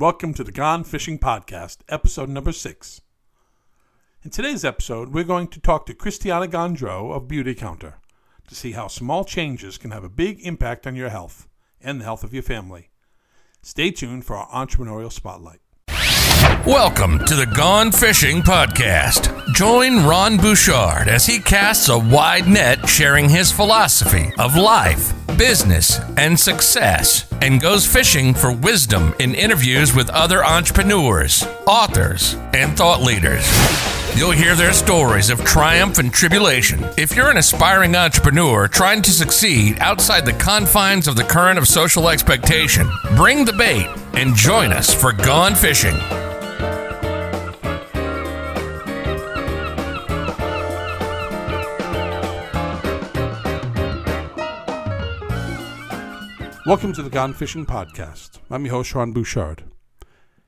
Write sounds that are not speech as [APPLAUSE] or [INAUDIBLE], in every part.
Welcome to the Gone Fishing Podcast, episode number six. In today's episode, we're going to talk to Christiana Gondreau of Beautycounter to see how small changes can have a big impact on your health and the health of your family. Stay tuned for our entrepreneurial spotlight. Welcome to the Gone Fishing Podcast. Join Ron Bouchard as he casts a wide net sharing his philosophy of life, business, and success, and goes fishing for wisdom in interviews with other entrepreneurs, authors, and thought leaders. You'll hear their stories of triumph and tribulation. If you're an aspiring entrepreneur trying to succeed outside the confines of the current of social expectation, bring the bait and join us for Gone Fishing. Welcome to the Gone Fishing Podcast. I'm your host, Ron Bouchard.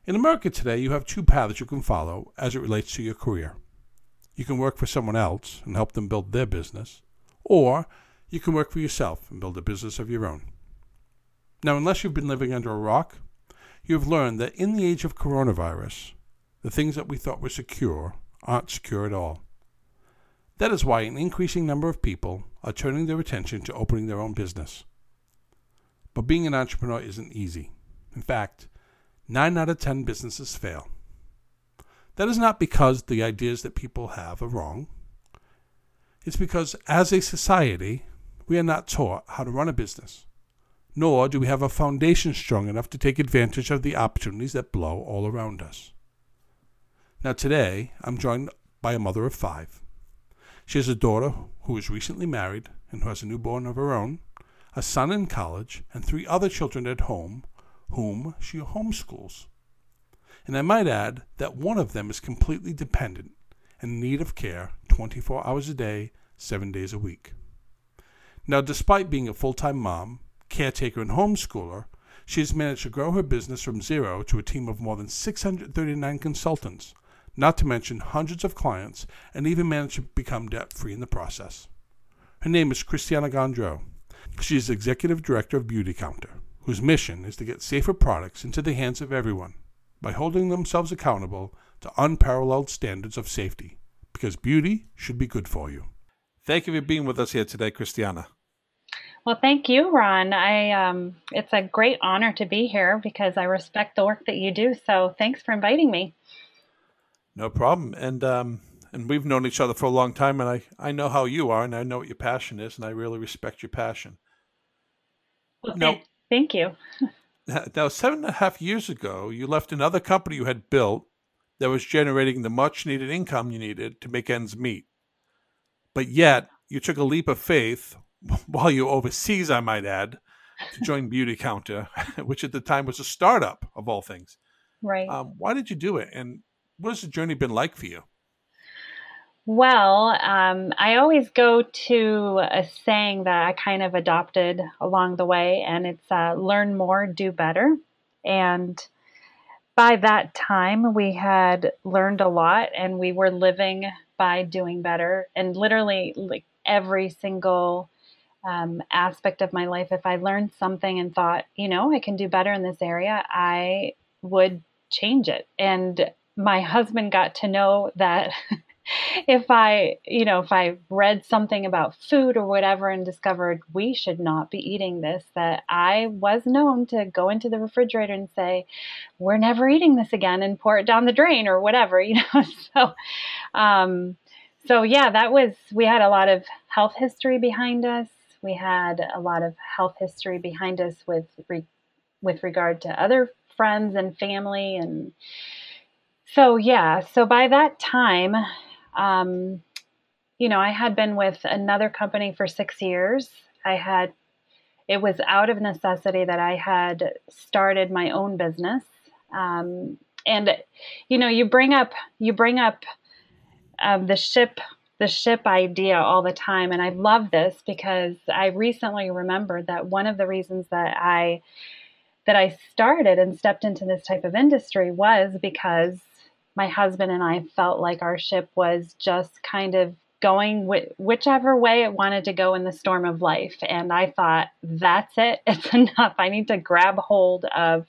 In America today, you have two paths you can follow as it relates to your career. You can work for someone else and help them build their business, or you can work for yourself and build a business of your own. Now, unless you've been living under a rock, you have learned that in the age of coronavirus, the things that we thought were secure aren't secure at all. That is why an increasing number of people are turning their attention to opening their own business. But being an entrepreneur isn't easy. In fact, 9 out of 10 businesses fail. That is not because the ideas that people have are wrong. It's because, as a society, we are not taught how to run a business, nor do we have a foundation strong enough to take advantage of the opportunities that blow all around us. Now, today, I'm joined by a mother of five. She has a daughter who is recently married and who has a newborn of her own a son in college, and three other children at home, whom she homeschools. And I might add that one of them is completely dependent and in need of care 24 hours a day, seven days a week. Now, despite being a full time mom, caretaker, and homeschooler, she has managed to grow her business from zero to a team of more than 639 consultants, not to mention hundreds of clients, and even managed to become debt free in the process. Her name is Christiana Gondreau. She is executive director of Beautycounter, whose mission is to get safer products into the hands of everyone by holding themselves accountable to unparalleled standards of safety, because beauty should be good for you. Thank you for being with us here today, Christiana. Well, thank you, Ron. I um, it's a great honor to be here because I respect the work that you do. So, thanks for inviting me. No problem. And um, and we've known each other for a long time, and I I know how you are, and I know what your passion is, and I really respect your passion. Well, no, thank you. [LAUGHS] now, seven and a half years ago, you left another company you had built that was generating the much needed income you needed to make ends meet. But yet, you took a leap of faith [LAUGHS] while you overseas, I might add, to join Beautycounter, [LAUGHS] which at the time was a startup of all things. Right. Um, why did you do it? And what has the journey been like for you? Well, um, I always go to a saying that I kind of adopted along the way, and it's uh, learn more, do better. And by that time, we had learned a lot and we were living by doing better. And literally, like every single um, aspect of my life, if I learned something and thought, you know, I can do better in this area, I would change it. And my husband got to know that [LAUGHS] if I, you know, if I read something about food or whatever and discovered we should not be eating this, that I was known to go into the refrigerator and say, we're never eating this again and pour it down the drain or whatever, [LAUGHS] you know. so, um, so yeah, that was, we had a lot of health history behind us. We had a lot of health history behind us with, re- with regard to other friends and family and, so yeah, so by that time, um, you know, I had been with another company for six years. I had, it was out of necessity that I had started my own business. Um, and, you know, you bring up, you bring up um, the ship, the ship idea all the time. And I love this because I recently remembered that one of the reasons that I, that I started and stepped into this type of industry was because my husband and I felt like our ship was just kind of going wh- whichever way it wanted to go in the storm of life. And I thought, that's it. [LAUGHS] It's enough. I need to grab hold of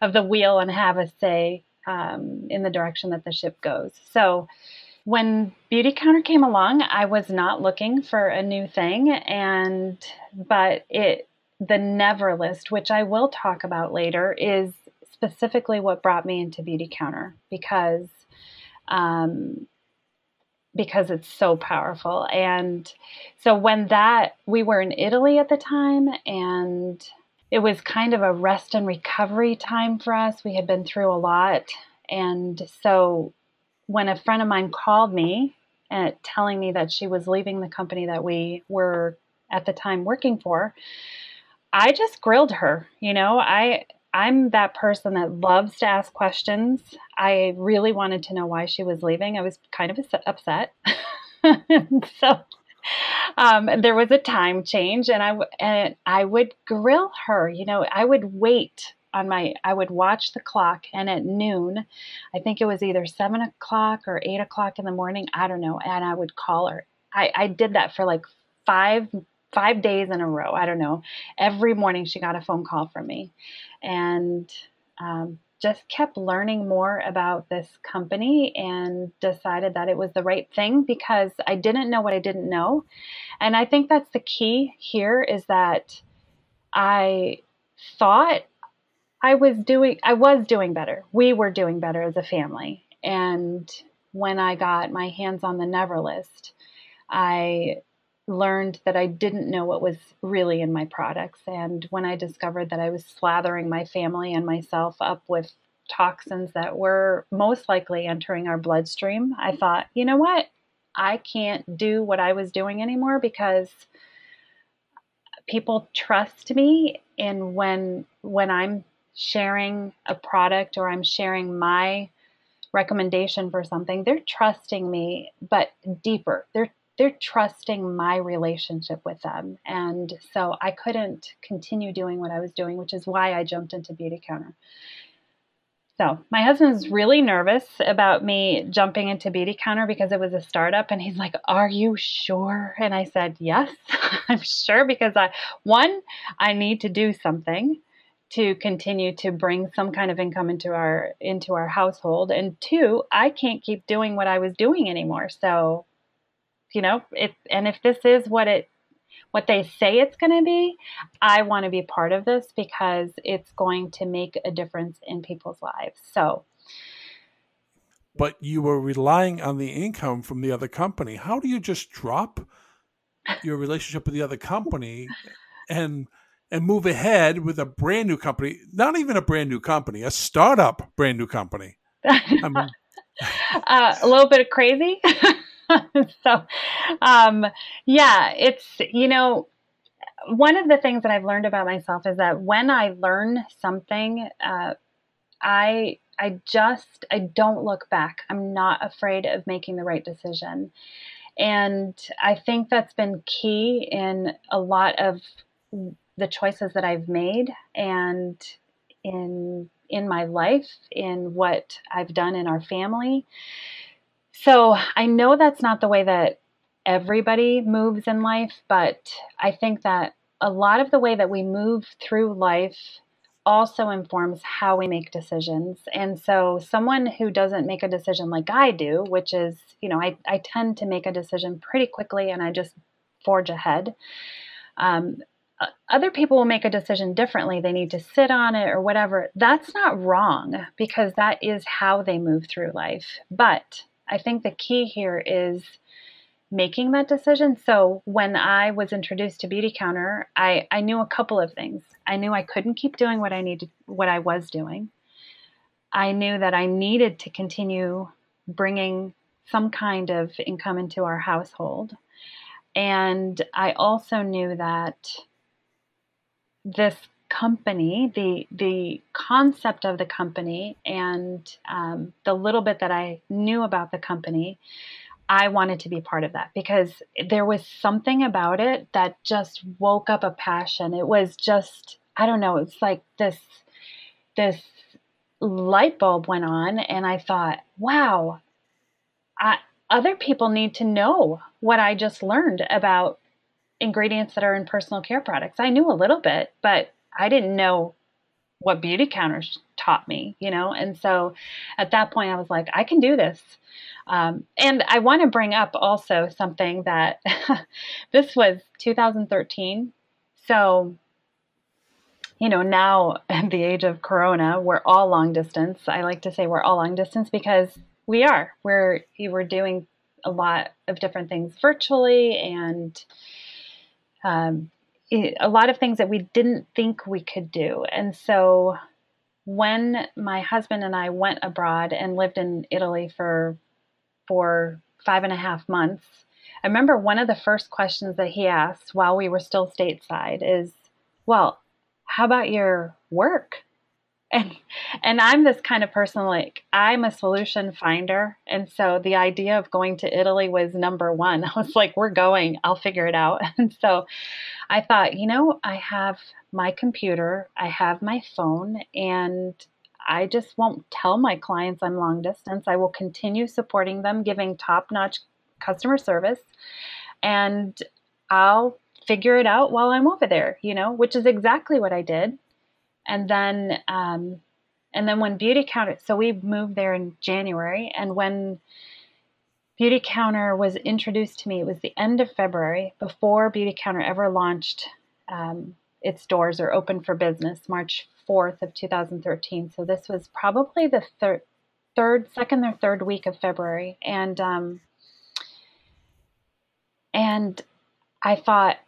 of the wheel and have a say um, in the direction that the ship goes. So when Beautycounter came along, I was not looking for a new thing, and but it the Never list, which I will talk about later, is specifically what brought me into Beautycounter because um, because it's so powerful. And so when that we were in Italy at the time and it was kind of a rest and recovery time for us. We had been through a lot. And so when a friend of mine called me and telling me that she was leaving the company that we were at the time working for, I just grilled her. You know, I I'm that person that loves to ask questions. I really wanted to know why she was leaving. I was kind of upset. [LAUGHS] so um, there was a time change, and I and I would grill her. You know, I would wait on my. I would watch the clock, and at noon, I think it was either seven o'clock or eight o'clock in the morning. I don't know, and I would call her. I, I did that for like five five days in a row. I don't know. Every morning she got a phone call from me, and um, just kept learning more about this company and decided that it was the right thing because I didn't know what I didn't know. And I think that's the key here is that I thought I was doing I was doing better. We were doing better as a family. And when I got my hands on the Never list, I learned that I didn't know what was really in my products. And when I discovered that I was slathering my family and myself up with toxins that were most likely entering our bloodstream, I thought, you know what? I can't do what I was doing anymore because people trust me and when when I'm sharing a product or I'm sharing my recommendation for something, they're trusting me but deeper. They're they're trusting my relationship with them. And so I couldn't continue doing what I was doing, which is why I jumped into Beautycounter. So my husband's really nervous about me jumping into Beautycounter because it was a startup, and he's like, "Are you sure?" And I said, "Yes, [LAUGHS] I'm sure because I one, I need to do something to continue to bring some kind of income into our into our household, and two, I can't keep doing what I was doing anymore. So you know, if and if this is what it what they say it's going to be, I want to be part of this because it's going to make a difference in people's lives. So but you were relying on the income from the other company. How do you just drop your relationship with the other company and and move ahead with a brand new company? Not even a brand new company, a startup brand new company. [LAUGHS] I mean, uh, a little bit of crazy. [LAUGHS] [LAUGHS] so, um, yeah, it's, you know, one of the things that I've learned about myself is that when I learn something, uh, I I just I don't look back. I'm not afraid of making the right decision. And I think that's been key in a lot of the choices that I've made and in in my life, in what I've done in our family. So I know that's not the way that everybody moves in life, but I think that a lot of the way that we move through life also informs how we make decisions. And so, someone who doesn't make a decision like I do, which is, you know, I, I tend to make a decision pretty quickly and I just forge ahead. Um, other people will make a decision differently. They need to sit on it or whatever. That's not wrong because that is how they move through life. But I think the key here is making that decision. So when I was introduced to Beautycounter, I, I knew a couple of things. I knew I couldn't keep doing what I needed, what I was doing. I knew that I needed to continue bringing some kind of income into our household. And I also knew that this company, the the concept of the company, and um, the little bit that I knew about the company, I wanted to be part of that because there was something about it that just woke up a passion. It was just I don't know. It's like this this light bulb went on, and I thought, wow, I, other people need to know what I just learned about ingredients that are in personal care products. I knew a little bit, but I didn't know what beauty counters taught me, you know? And so at that point, I was like, I can do this. Um, and I want to bring up also something that [LAUGHS] this was 2013. So, you know, now at the age of Corona, we're all long distance. I like to say we're all long distance because we are. We're we're doing a lot of different things virtually and um, a lot of things that we didn't think we could do. And so when my husband and I went abroad and lived in Italy for for five and a half months, I remember one of the first questions that he asked while we were still stateside is, "Well, how about your work?" And and I'm this kind of person like I'm a solution finder. And so the idea of going to Italy was number 1 [LAUGHS] I was like we're going. I'll figure it out. [LAUGHS] And so I thought you know I have my computer I have my phone and I just won't tell my clients I'm long distance. I will continue supporting them giving top-notch customer service and I'll figure it out while I'm over there you know which is exactly what I did and then um, and then when Beautycounter, so we moved there in January, and when Beautycounter was introduced to me, it was the end of February before Beautycounter ever launched um, its doors or opened for business, March 4th of 2013. So this was probably the third, third, second or third week of February, and um, and I thought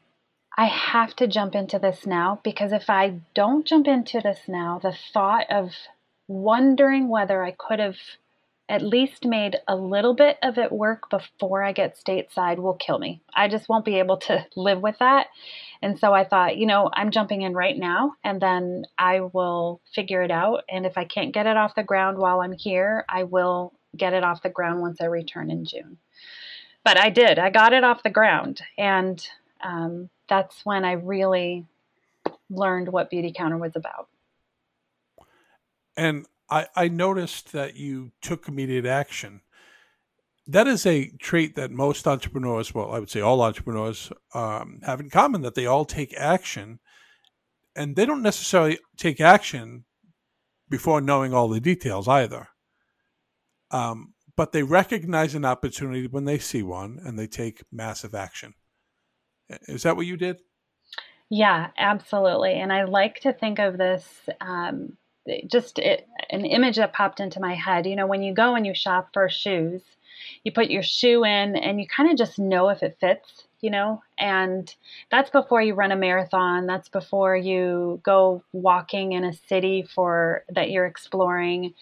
I have to jump into this now because if I don't jump into this now, the thought of wondering whether I could have at least made a little bit of it work before I get stateside will kill me. I just won't be able to [LAUGHS] live with that. And so I thought, you know, I'm jumping in right now and then I will figure it out. And if I can't get it off the ground while I'm here, I will get it off the ground once I return in June. But I did, I got it off the ground. And um, that's when I really learned what Beautycounter was about. And I, I noticed that you took immediate action. That is a trait that most entrepreneurs, well, I would say all entrepreneurs, um, have in common that they all take action and they don't necessarily take action before knowing all the details either. Um, but they recognize an opportunity when they see one and they take massive action. Is that what you did? Yeah, absolutely. And I like to think of this um, just it, an image that popped into my head. You know, when you go and you shop for shoes, you put your shoe in and you kind of just know if it fits, you know, and that's before you run a marathon. That's before you go walking in a city for that you're exploring.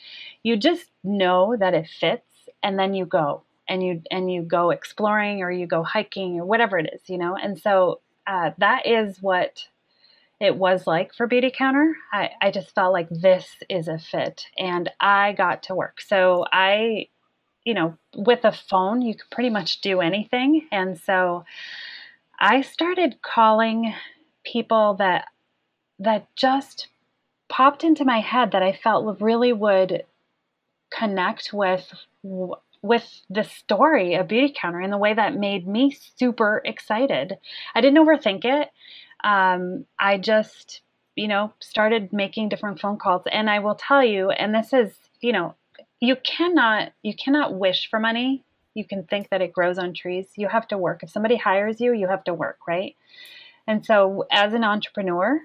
You just know that it fits and then you go and you and you go exploring or you go hiking or whatever it is, you know. And so uh, that is what it was like for Beautycounter. I, I just felt like this is a fit and I got to work. So I, you know, with a phone, you could pretty much do anything. And so I started calling people that that just popped into my head that I felt really would connect with with the story of Beautycounter in the way that made me super excited. I didn't overthink it. Um, I just, you know, started making different phone calls. And I will tell you, and this is, you know, you cannot you cannot wish for money. You can think that it grows on trees. You have to work. If somebody hires you, you have to work, right? And so as an entrepreneur,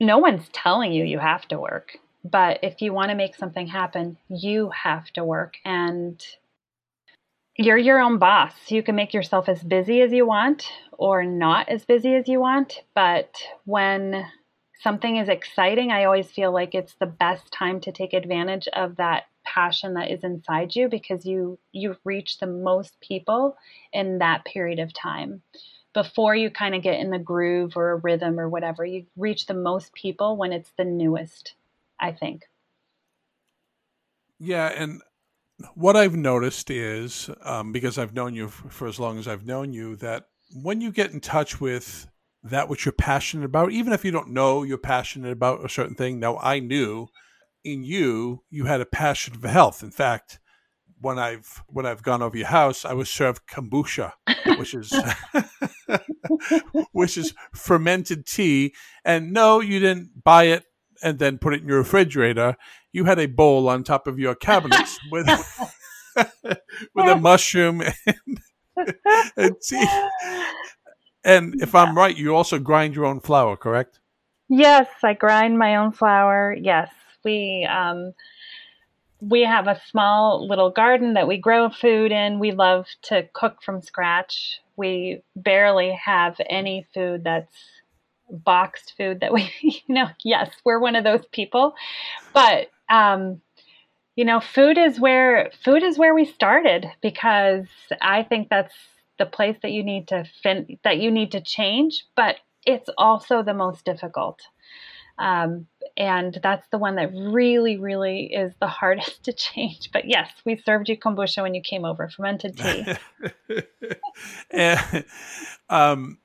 no one's telling you you have to work but if you want to make something happen, you have to work and you're your own boss. You can make yourself as busy as you want or not as busy as you want. But when something is exciting, I always feel like it's the best time to take advantage of that passion that is inside you because you you reach the most people in that period of time before you kind of get in the groove or a rhythm or whatever you reach the most people when it's the newest I think. Yeah, and what I've noticed is um, because I've known you for, as long as I've known you, that when you get in touch with that which you're passionate about, even if you don't know you're passionate about a certain thing. Now, I knew in you you had a passion for health. In fact, when I've when I've gone over your house, I was served kombucha, which is [LAUGHS] which is fermented tea. And no, you didn't buy it and then put it in your refrigerator. You had a bowl on top of your cabinets [LAUGHS] with [LAUGHS] with a mushroom [LAUGHS] and, and see. And if I'm right, you also grind your own flour, correct? Yes, I grind my own flour. Yes, we um, we have a small little garden that we grow food in. We love to cook from scratch. We barely have any food that's boxed food that we, [LAUGHS] you know, yes, we're one of those people. But um, you know, food is where food is where we started because I think that's the place that you need to fin- that you need to change, but it's also the most difficult. Um, and that's the one that really, really is the hardest [LAUGHS] to change. But yes, we served you kombucha when you came over, fermented tea. [LAUGHS] and, um,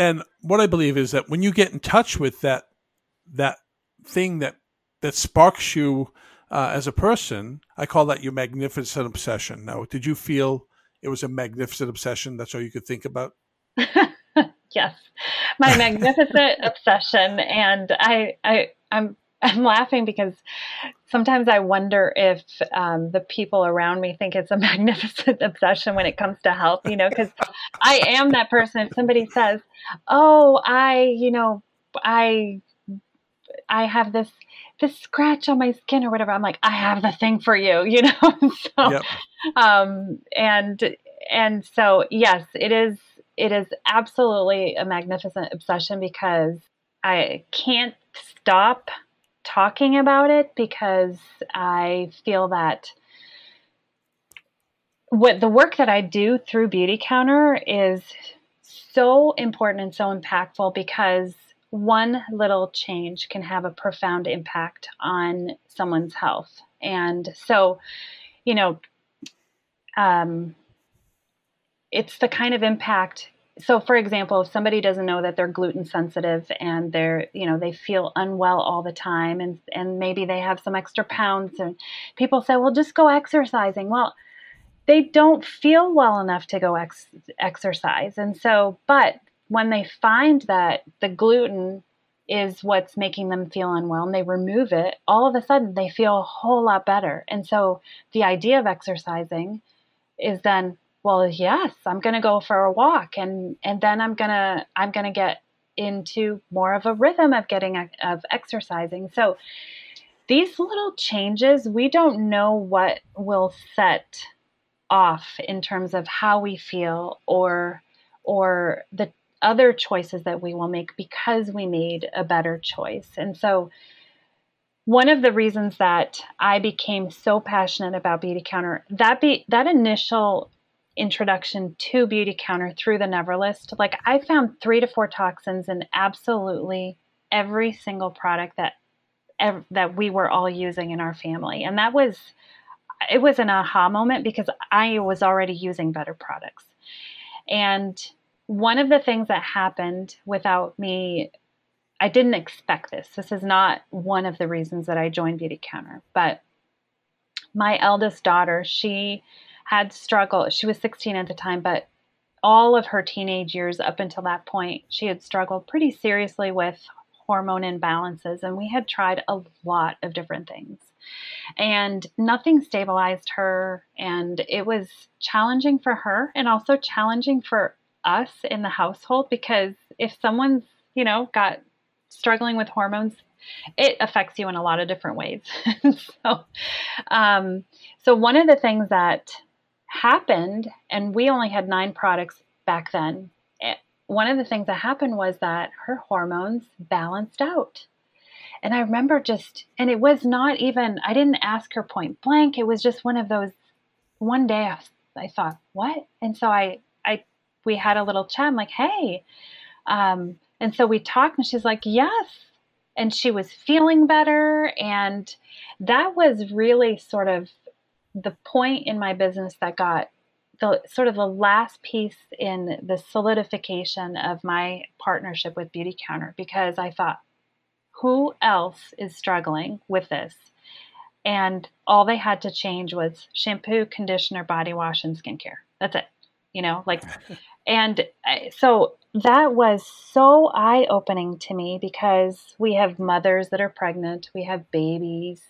and what I believe is that when you get in touch with that that thing that that sparks you uh, as a person, I call that your magnificent obsession. Now, did you feel it was a magnificent obsession? That's all you could think about. [LAUGHS] yes, my magnificent [LAUGHS] obsession, and I, I, I'm, [LAUGHS] I'm laughing because sometimes I wonder if um, the people around me think it's a [LAUGHS] magnificent obsession when it comes to health. You know, because I am that person. If somebody says, "Oh, I, you know, I, I have this." this scratch on my skin or whatever i'm like i have the thing for you [LAUGHS] you know so yep. um and and so yes it is it is absolutely a magnificent obsession because I can't stop talking about it because I feel that what the work that I do through Beautycounter is so important and so impactful because one little change can have a profound impact on someone's health. And so, you know, um, it's the kind of impact so for example if somebody doesn't know that they're gluten sensitive and they're you know they feel unwell all the time and and maybe they have some extra pounds and people say well just go exercising. Well they don't feel well enough to go ex- exercise. And so but when they find that the gluten is what's making them feel unwell and they remove it all of a sudden they feel a whole lot better. And so the idea of exercising is then well yes i'm going to go for a walk and and then i'm going to i'm going to get into more of a rhythm of getting of exercising. So these little changes we don't know what will set off in terms of how we feel or or the other choices that we will make because we made a better choice. And so one of the reasons that I became so passionate about Beautycounter, that be that initial introduction to Beautycounter through the Never List, like I found three to four toxins in absolutely every single product that ev- that we were all using in our family, and that was it was an aha moment because I was already using better products. And one of the things that happened without me, I didn't expect this. This is not one of the reasons that I joined Beautycounter, but my eldest daughter, she had struggled. She was 16 at the time, but all of her teenage years up until that point, she had struggled pretty seriously with hormone imbalances. And we had tried a lot of different things. And nothing stabilized her. And it was challenging for her and also challenging for us in the household because if someone's, you know, got struggling with hormones, it affects you in a lot of different ways. [LAUGHS] so, um, so one of the things that happened, and we only had nine products back then. Eh, one of the things that happened was that her hormones balanced out. And I remember just, and it was not even, I didn't ask her point blank. It was just one of those, one day I, I thought, what? And so I, I, we had a little chat. I'm like, hey. Um, and so we talked, and she's like, yes. And she was feeling better. And that was really sort of the point in my business that got the sort of the last piece in the solidification of my partnership with Beautycounter because I thought, who else is struggling with this? And all they had to change was shampoo, conditioner, body wash, and skincare. That's it. You know, like, [LAUGHS] and so that was so eye opening to me because we have mothers that are pregnant, we have babies,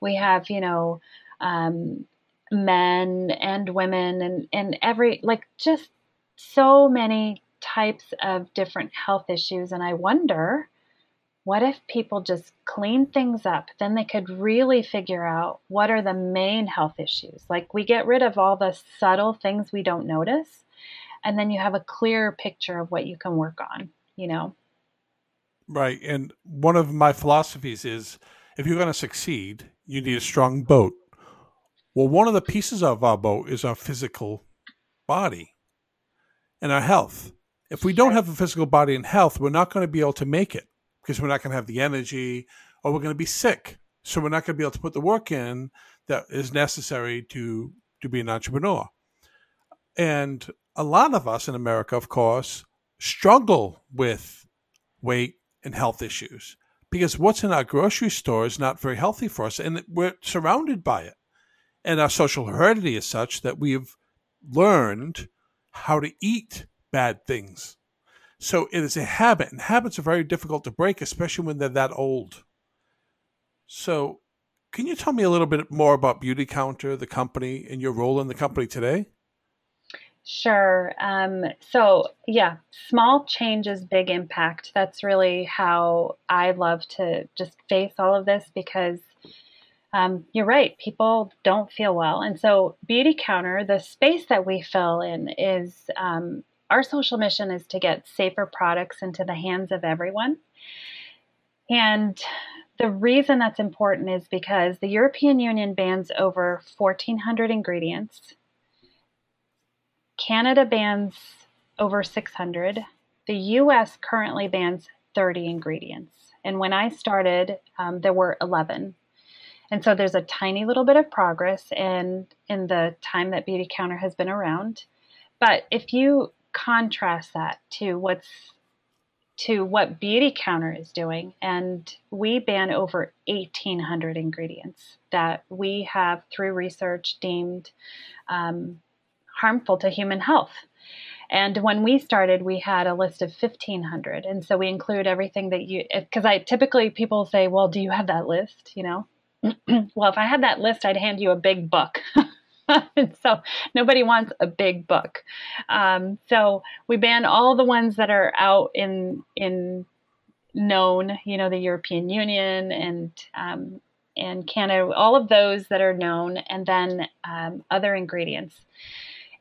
we have, you know, um, men and women and, and every, like, just so many types of different health issues. And I wonder, what if people just clean things up? Then they could really figure out what are the main health issues. Like we get rid of all the subtle things we don't notice and then you have a clear picture of what you can work on, you know? Right. And one of my philosophies is if you're going to succeed, you need a strong boat. Well, one of the pieces of our boat is our physical body and our health. If we don't have a physical body and health, we're not going to be able to make it because we're not going to have the energy or we're going to be sick. So we're not going to be able to put the work in that is necessary to to be an entrepreneur. And a lot of us in America, of course, struggle with weight and health issues because what's in our grocery store is not very healthy for us, and we're surrounded by it. And our social heredity is such that we've learned how to eat bad things. So it is a habit, and habits are very difficult to break, especially when they're that old. So, can you tell me a little bit more about Beautycounter, the company, and your role in the company today? Sure. Um, so, yeah, small changes, big impact. That's really how I love to just face all of this because um, you're right, people don't feel well. And so, Beautycounter, the space that we fill in is um, our social mission is to get safer products into the hands of everyone. And the reason that's important is because the European Union bans over 1,400 ingredients Canada bans over 600. The US currently bans 30 ingredients. And when I started, um, there were 11. And so there's a tiny little bit of progress in, in the time that Beautycounter has been around. But if you contrast that to what's to what Beautycounter is doing, and we ban over 1,800 ingredients that we have, through research, deemed um, harmful to human health. And when we started, we had a list of 1,500. And so we include everything that you, because I typically people say, well, do you have that list? You know, [CLEARS THROAT] well, if I had that list, I'd hand you a big book. [LAUGHS] so nobody wants a big book. Um, so we ban all the ones that are out in, in known, you know, the European Union and, um, and Canada, all of those that are known, and then um, other ingredients.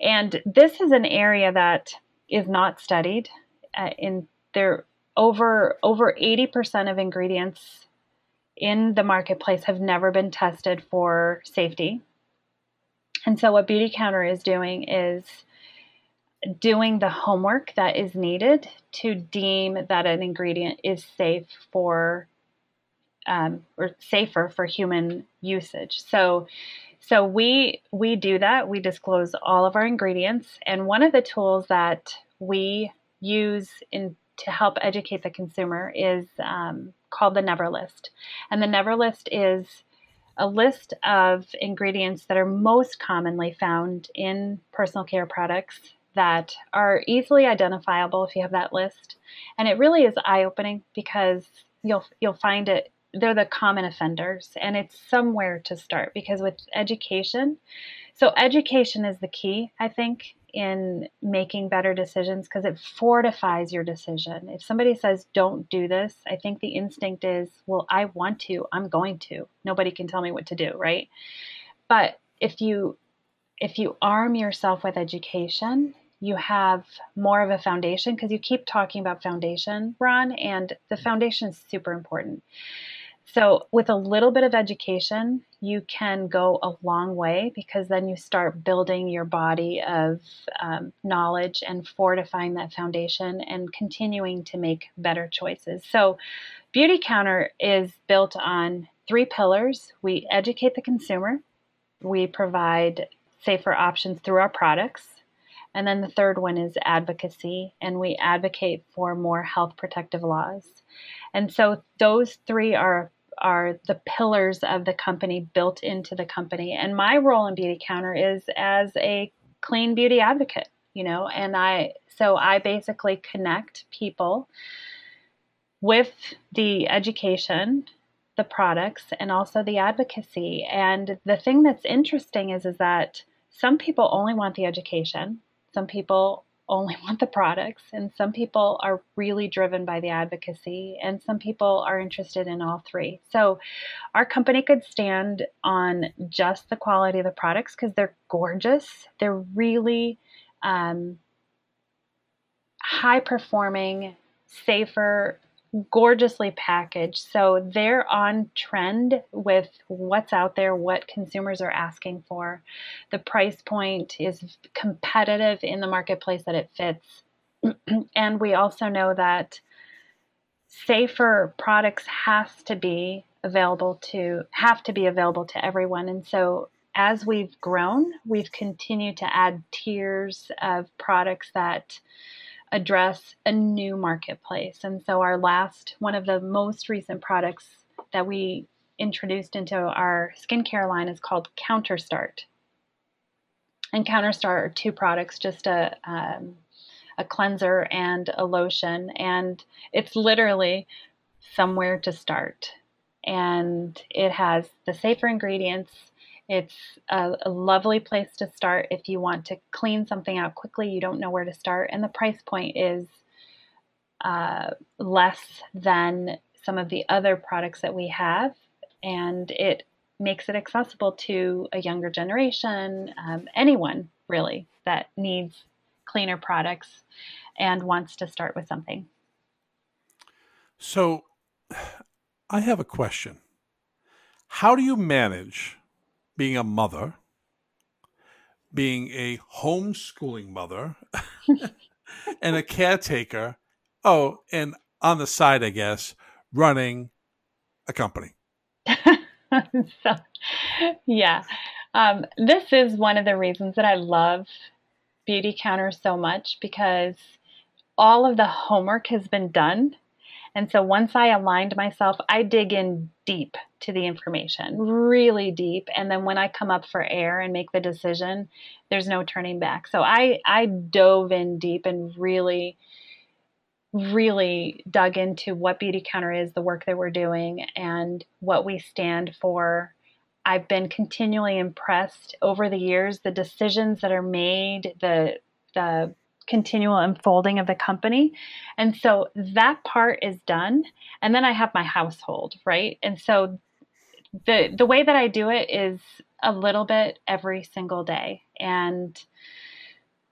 And this is an area that is not studied. Uh, in there, over over 80% of ingredients in the marketplace have never been tested for safety. And so, what Beautycounter is doing is doing the homework that is needed to deem that an ingredient is safe for um, or safer for human usage. So, so we we do that. We disclose all of our ingredients, and one of the tools that we use in to help educate the consumer is um, called the Never List, and the Never List is a list of ingredients that are most commonly found in personal care products that are easily identifiable if you have that list, and it really is eye opening because you'll you'll find it they're the common offenders. And it's somewhere to start because with education so education is the key i think in making better decisions because it fortifies your decision. If somebody says don't do this i think the instinct is well i want to. I'm going to. Nobody can tell me what to do right? But if you if you arm yourself with education you have more of a foundation because you keep talking about foundation, Ron, and the foundation is super important. So, with a little bit of education, you can go a long way because then you start building your body of um, knowledge and fortifying that foundation and continuing to make better choices. So, Beautycounter is built on three pillars we educate the consumer, we provide safer options through our products. And then the third one is advocacy, and we advocate for more health protective laws. And so those three are are the pillars of the company built into the company. And my role in Beautycounter is as a clean beauty advocate. you know, and I, so I basically connect people with the education, the products, and also the advocacy. And the thing that's interesting is, is that some people only want the education. Some people only [LAUGHS] want the products, and some people are really driven by the advocacy, and some people are interested in all three. So, our company could stand on just the quality of the products because they're gorgeous. They're really um, high performing, safer, gorgeously packaged. So they're on trend with what's out there, what consumers are asking for. The price point is competitive in the marketplace that it fits. [CLEARS THROAT] and we also know that safer products has to be available to have to be available to everyone and so as we've grown we've continued to add tiers of products that address a new marketplace. And so, our last, one of the most recent products that we introduced into our skincare line is called Counterstart. And Counterstart are two products, just a um, a cleanser and a lotion, and it's literally somewhere to start. And it has the safer ingredients it's a, a, lovely place to start if you want to clean something out quickly, you don't know where to start, and the price point is uh, less than some of the other products that we have, and it makes it accessible to a younger generation, um, anyone really that needs cleaner products and wants to start with something. So, [SIGHS] I have a question. How do you manage being a mother, being a homeschooling mother, [LAUGHS] and a caretaker. Oh, and on the side, I guess, running a company. [LAUGHS] so, yeah. Um, this is one of the reasons that I love Beautycounter so much because all of the homework has been done and so once I aligned myself, I dig in deep to the information, really deep. And then when I come up for air and make the decision, there's no turning back. So I, I dove in deep and really, really dug into what Beautycounter is, the work that we're doing, and what we stand for. I've been continually impressed over the years, the decisions that are made, the the continual unfolding of the company. And so that part is done. And then I have my household, right? And so the the way that I do it is a little bit every single day. And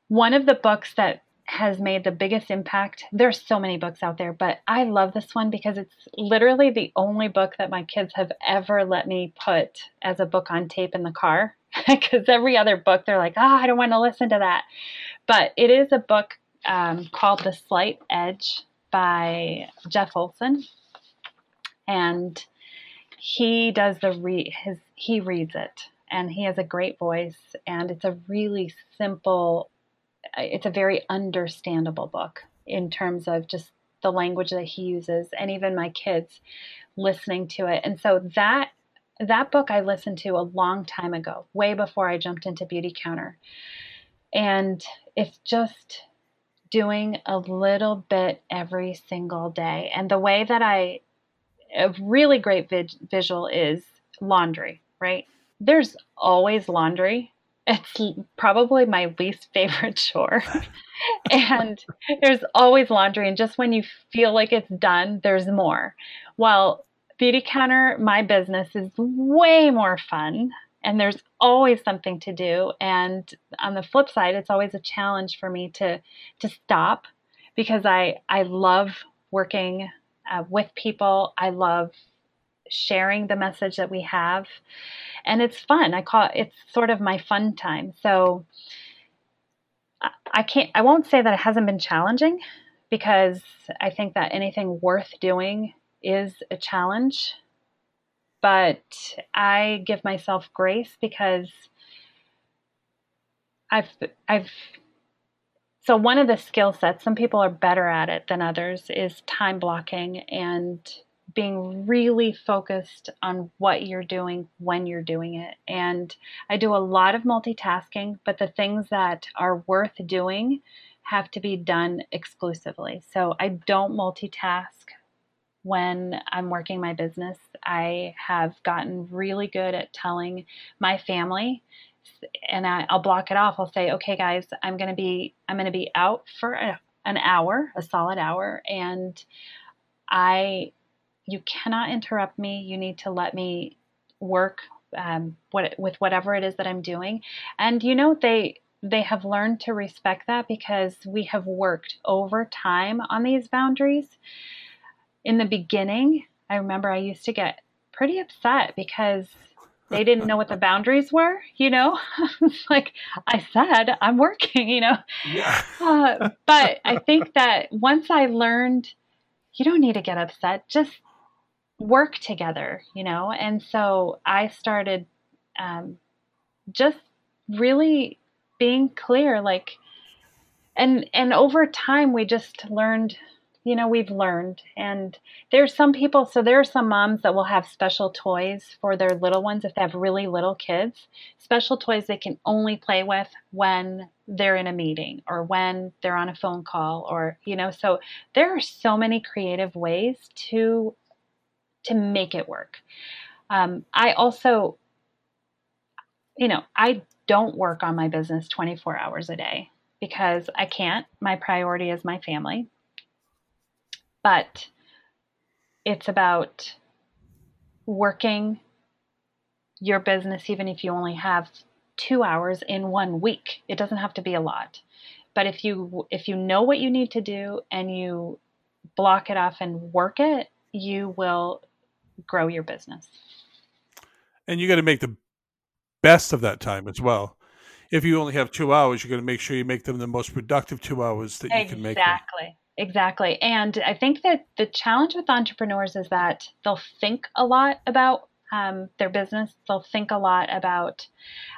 one of the books that has made the biggest impact. There's so many books out there, but I love this one because it's literally the only book that my kids have ever let me put as a book on tape in the car. [LAUGHS] Because every other book, they're like, oh, I don't want to listen to that. But it is a book um, called The Slight Edge by Jeff Olson. And he does the read his he reads it. And he has a great voice. And it's a really simple it's a very understandable book in terms of just the language that he uses and even my kids listening to it. And so that that book i listened to a long time ago way before i jumped into Beautycounter and it's just doing a little bit every single day. And the way that I, a really great visual is laundry, right? There's always laundry. It's probably my least favorite [LAUGHS] chore. and there's always laundry. And just when you feel like it's done, there's more. Well, Beautycounter, my business, is way more fun and there's always something to do. And on the flip side it's always a challenge for me to to stop because i i love working uh, with people. I love sharing the message that we have. And it's fun. I call it it's sort of my fun time. So i can't i won't say that it hasn't been challenging because i think that anything worth doing is a challenge but I give myself grace because I've I've so one of the skill sets some people are better at it than others is time blocking and being really focused on what you're doing when you're doing it. And I do a lot of multitasking, but the things that are worth doing have to be done exclusively. So I don't multitask when I'm working my business. I have gotten really good at telling my family and I, will block it off. I'll say, okay, guys, I'm going to be, I'm going to be out for a, an hour, a solid hour. And I you cannot interrupt me. You need to let me work um, what, with whatever it is that I'm doing. And you know, they they have learned to respect that because we have worked over time on these boundaries. In the beginning, I remember I used to get pretty upset because they didn't know what the boundaries were, you know? [LAUGHS] like I said, I'm working, you know? Yeah. uh, but I think that once I learned, you don't need to get upset, just work together, you know? And so I started um, just really being clear, like, and and over time we just learned you know we've learned and there's some people so there are some moms that will have special toys for their little ones if they have really little kids special toys they can only play with when they're in a meeting or when they're on a phone call or you know so there are so many creative ways to to make it work. Um, I also, you know, I don't work on my business 24 hours a day because I can't. My priority is my family. But it's about working your business, even if you only have two hours in one week. It doesn't have to be a lot. But if you if you know what you need to do and you block it off and work it, you will grow your business. And you got to make the best of that time as well. If you only have two hours, you're going to make sure you make them the most productive two hours that you can make. Exactly. Exactly. And I think that the challenge with entrepreneurs is that they'll think a lot about um, their business, they'll think a lot about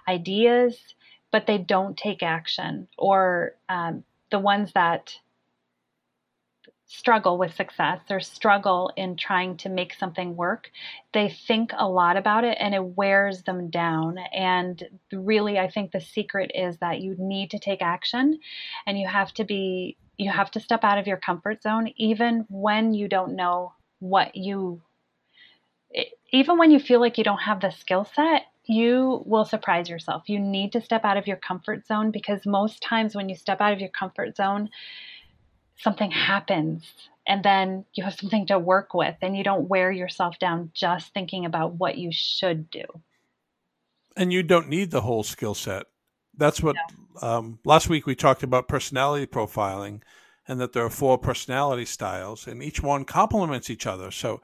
ideas, but they don't take action. Or um, the ones that struggle with success or struggle in trying to make something work, they think a lot about it and it wears them down. And really, I think the secret is that you need to take action and you have to be, you have to step out of your comfort zone, even when you don't know what you, even when you feel like you don't have the skill set. You will surprise yourself. You need to step out of your comfort zone because most times when you step out of your comfort zone, something happens and then you have something to work with and you don't wear yourself down just thinking about what you should do. And you don't need the whole skill set. That's what um, last week we talked about personality profiling and that there are four personality styles and each one complements each other. So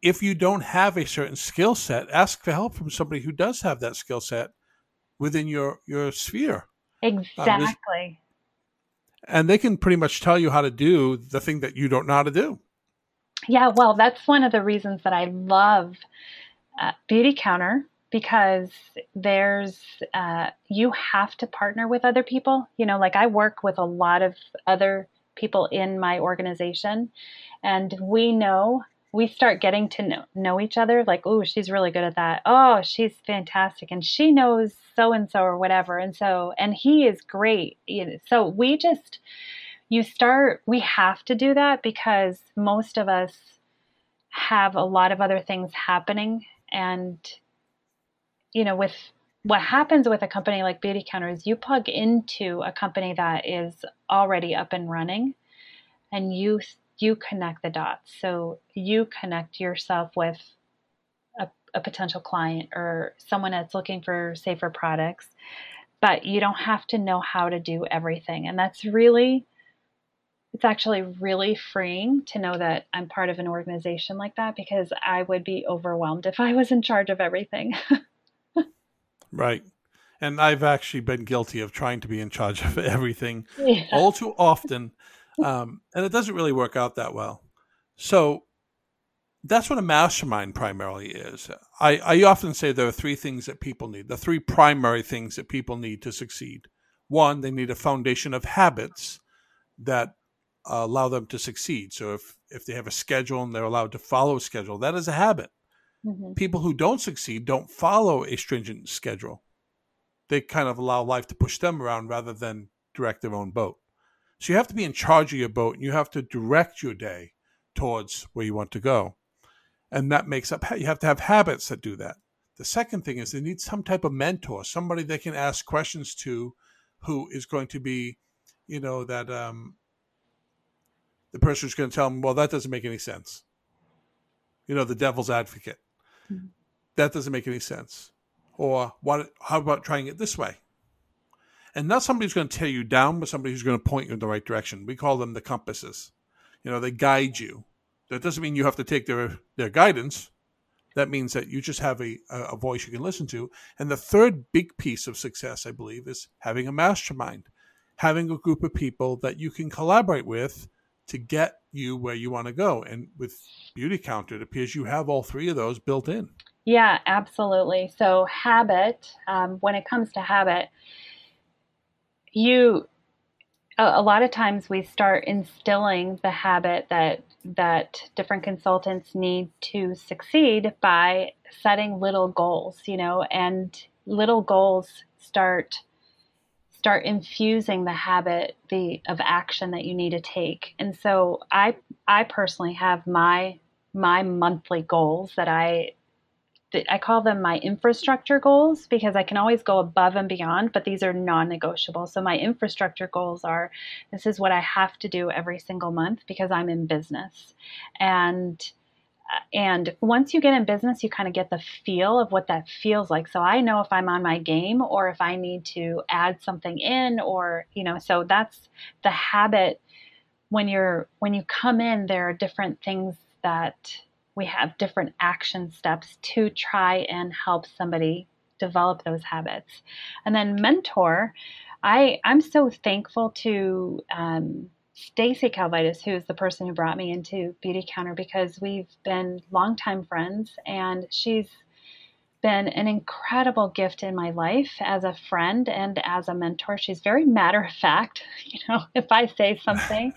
if you don't have a certain skill set ask for help from somebody who does have that skill set within your your sphere. Exactly and they can pretty much tell you how to do the thing that you don't know how to do. Yeah, well, that's one of the reasons that I love uh, Beautycounter because there's uh, you have to partner with other people. You know, like I work with a lot of other people in my organization, and we know we start getting to know, know each other like oh she's really good at that. Oh she's fantastic and she knows so and so or whatever and so and he is great you know, so we just you start we have to do that because most of us have a lot of other things happening and you know with what happens with a company like Beautycounter is you plug into a company that is already up and running and you you connect the dots. So you connect yourself with a, a potential client or someone that's looking for safer products, but you don't have to know how to do everything. And that's really, it's actually really freeing to know that I'm part of an organization like that because I would be overwhelmed if I was in charge of everything. [LAUGHS] right. And I've actually been guilty of trying to be in charge of [LAUGHS] everything yeah. all too often um, and it doesn't really work out that well. So that's what a mastermind primarily is. I, I often say there are three things that people need, the three primary things that people need to succeed. One, they need a foundation of habits that allow them to succeed. So if if they have a schedule and they're allowed to follow a schedule, that is a habit. Mm-hmm. People who don't succeed don't follow a stringent schedule. They kind of allow life to push them around rather than direct their own boat. So you have to be in charge of your boat and you have to direct your day towards where you want to go. And that makes up, you have to have habits that do that. The second thing is they need some type of mentor, somebody they can ask questions to who is going to be, you know, that um, the person who's going to tell them, well, that doesn't make any sense. You know, the devil's advocate. Mm-hmm. That doesn't make any sense. Or what? How about trying it this way? And not somebody who's going to tear you down, but somebody who's going to point you in the right direction. We call them the compasses. You know, they guide you. That doesn't mean you have to take their their guidance. That means that you just have a, a voice you can listen to. And the third big piece of success, I believe, is having a mastermind, having a group of people that you can collaborate with to get you where you want to go. And with Beautycounter, it appears you have all three of those built in. Yeah, absolutely. So, habit, um, when it comes to habit, you a, lot of times we start instilling the habit that that different consultants need to succeed by setting little goals, you know, and little goals start start infusing the habit the of action that you need to take. And so I I personally have my my monthly goals that I I call them my infrastructure goals because I can always go above and beyond, but these are non negotiable. So, my infrastructure goals are this is what I have to do every single month because I'm in business. And and once you get in business, you kind of get the feel of what that feels like. So I know if I'm on my game or if I need to add something in or, you know, so that's the habit when you're when you come in there are different things that we have different action steps to try and help somebody develop those habits. And then mentor, I I'm so thankful to um, Stacy Calvitis, who is the person who brought me into Beautycounter, because we've been longtime friends, and she's been an incredible gift in my life as a friend and as a mentor. She's very matter of fact. [LAUGHS] You know, if I say something,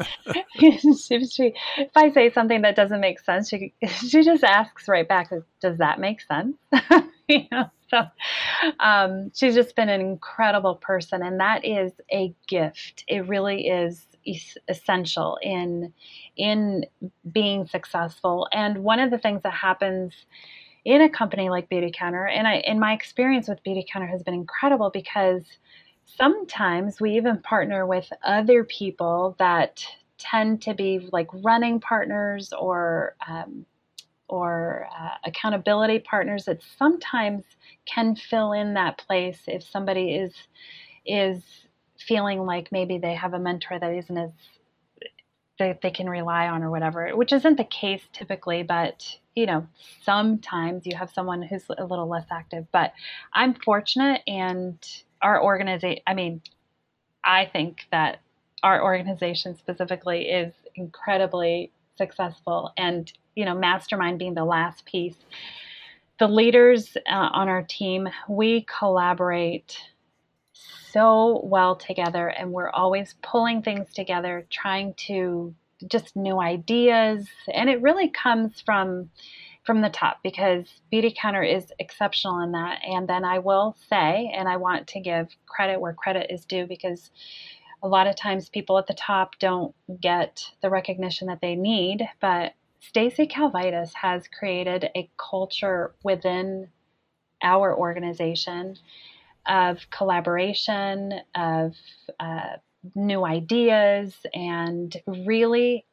if, [LAUGHS] she, [LAUGHS] if I say something that doesn't make sense, she she just asks right back, "Does that make sense?" you know, so um, she's just been an incredible person, and that is a gift. It really is essential in in being successful. And one of the things that happens in a company like Beautycounter, and I, and my experience with Beautycounter has been incredible because sometimes we even partner with other people that tend to be like running partners or um, or uh, accountability partners that sometimes can fill in that place if somebody is is feeling like maybe they have a mentor that isn't as that they can rely on or whatever, which isn't the case typically, but you know, sometimes you have someone who's a little less active. But I'm fortunate, and our organization, I mean, I think that our organization specifically is incredibly successful. And, you know, Mastermind being the last piece, the leaders uh, on our team, we collaborate so well together and we're always pulling things together, trying to just new ideas. And it really comes from from the top because Beautycounter is exceptional in that. And then I will say, and I want to give credit where credit is due because a lot of times people at the top don't get the recognition that they need. But Stacy Calvitis has created a culture within our organization of collaboration, of uh, new ideas, and really,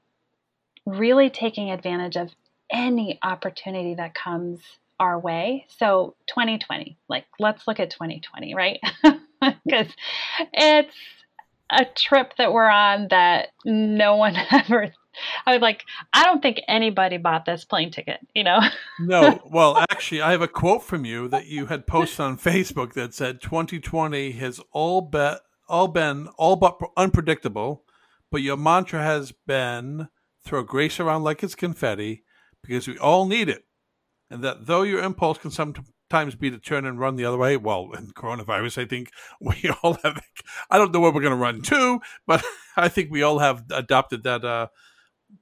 really taking advantage of any opportunity that comes our way. So, 2020, like, let's look at 2020, right? [LAUGHS] Because it's a trip that we're on that no one [LAUGHS] ever I was like, I don't think anybody bought this plane ticket, you know? [LAUGHS] no. Well, actually, I have a quote from you that you had posted on Facebook that said 2020 has all bet all been all but unpredictable, but your mantra has been throw grace around like it's confetti because we all need it. And that though your impulse can sometimes be to turn and run the other way, well, in coronavirus, I think [LAUGHS] we all have, I don't know where we're going to run to, but [LAUGHS] I think we all have adopted that uh,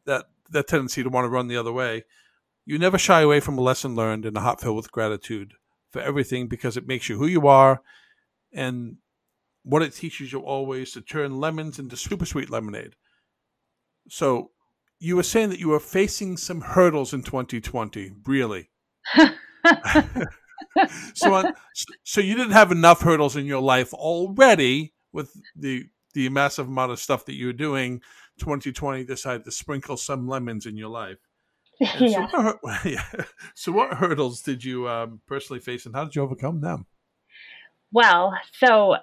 that that tendency to want to run the other way. You never shy away from a lesson learned and a heart filled with gratitude for everything because it makes you who you are, and what it teaches you always to turn lemons into super sweet lemonade. So, you were saying that you were facing some hurdles in 2020, really. [LAUGHS] so, uh, on, so you didn't have enough hurdles in your life already with the the massive amount of stuff that you're doing. 2020 decided to sprinkle some lemons in your life. [LAUGHS] yeah. So, what, [LAUGHS] yeah. so, what hurdles did you um, personally face, and how did you overcome them? Well, so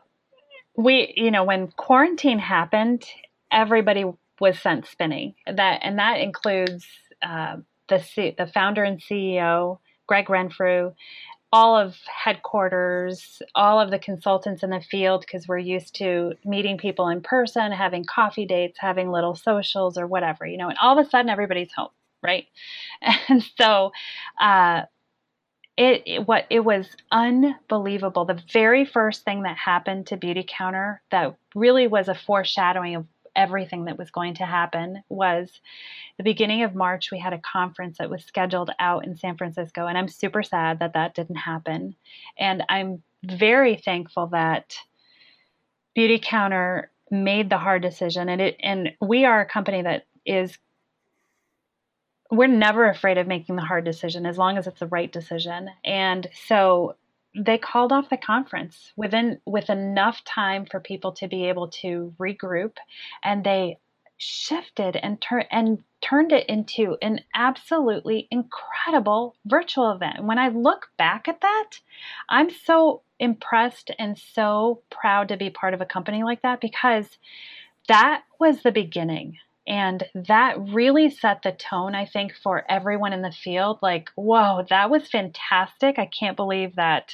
we, you know, when quarantine happened, everybody was sent spinning. That and that includes uh, the C, the founder and CEO, Gregg Renfrew, all of headquarters, all of the consultants in the field, because we're used to meeting people in person, having coffee dates, having little socials or whatever, you know, and all of a sudden everybody's home, right? [LAUGHS] And so, uh, it, it, what it was unbelievable. The very first thing that happened to Beautycounter that really was a foreshadowing of everything that was going to happen was the beginning of March. We had a conference that was scheduled out in San Francisco, and I'm super sad that that didn't happen. And I'm very thankful that Beautycounter made the hard decision, and it and we are a company that is we're never afraid of making the hard decision as long as it's the right decision. And so they called off the conference within with enough time for people to be able to regroup and they shifted and turned and turned it into an absolutely incredible virtual event. When I look back at that, I'm so impressed and so proud to be part of a company like that because that was the beginning and that really set the tone, I think, for everyone in the field. Like, whoa, that was fantastic. I can't believe that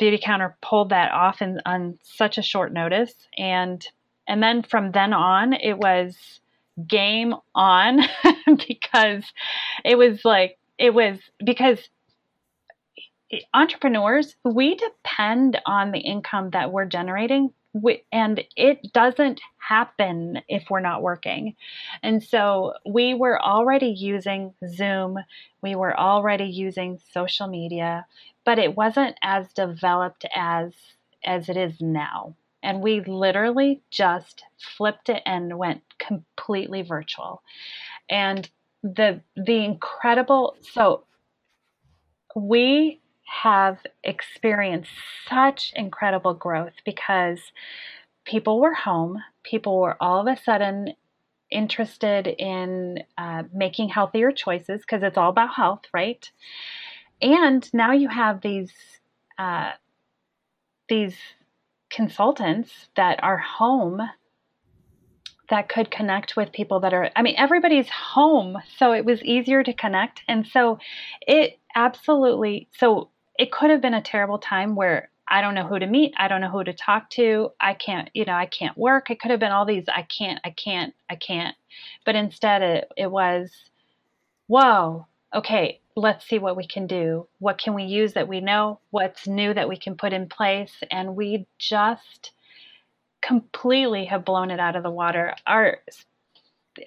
Beautycounter pulled that off in, on such a short notice. And and then from then on, it was game on [LAUGHS] because it was like it was because entrepreneurs we depend on the income that we're generating and it doesn't happen if we're not working. And so we were already using Zoom, we were already using social media, but it wasn't as developed as as it is now. And we literally just flipped it and went completely virtual. And the the incredible so we have experienced such incredible growth because people were home, people were all of a sudden interested in uh, making healthier choices because it's all about health, right? And now you have these uh, these consultants that are home that could connect with people that are i mean everybody's home so it was easier to connect and so it absolutely so it could have been a terrible time where I don't know who to meet. I don't know who to talk to. I can't, you know, I can't work. It could have been all these I can't, I can't, I can't. But instead, it, it was, whoa, okay, let's see what we can do. What can we use that we know? What's new that we can put in place? And we just completely have blown it out of the water. Our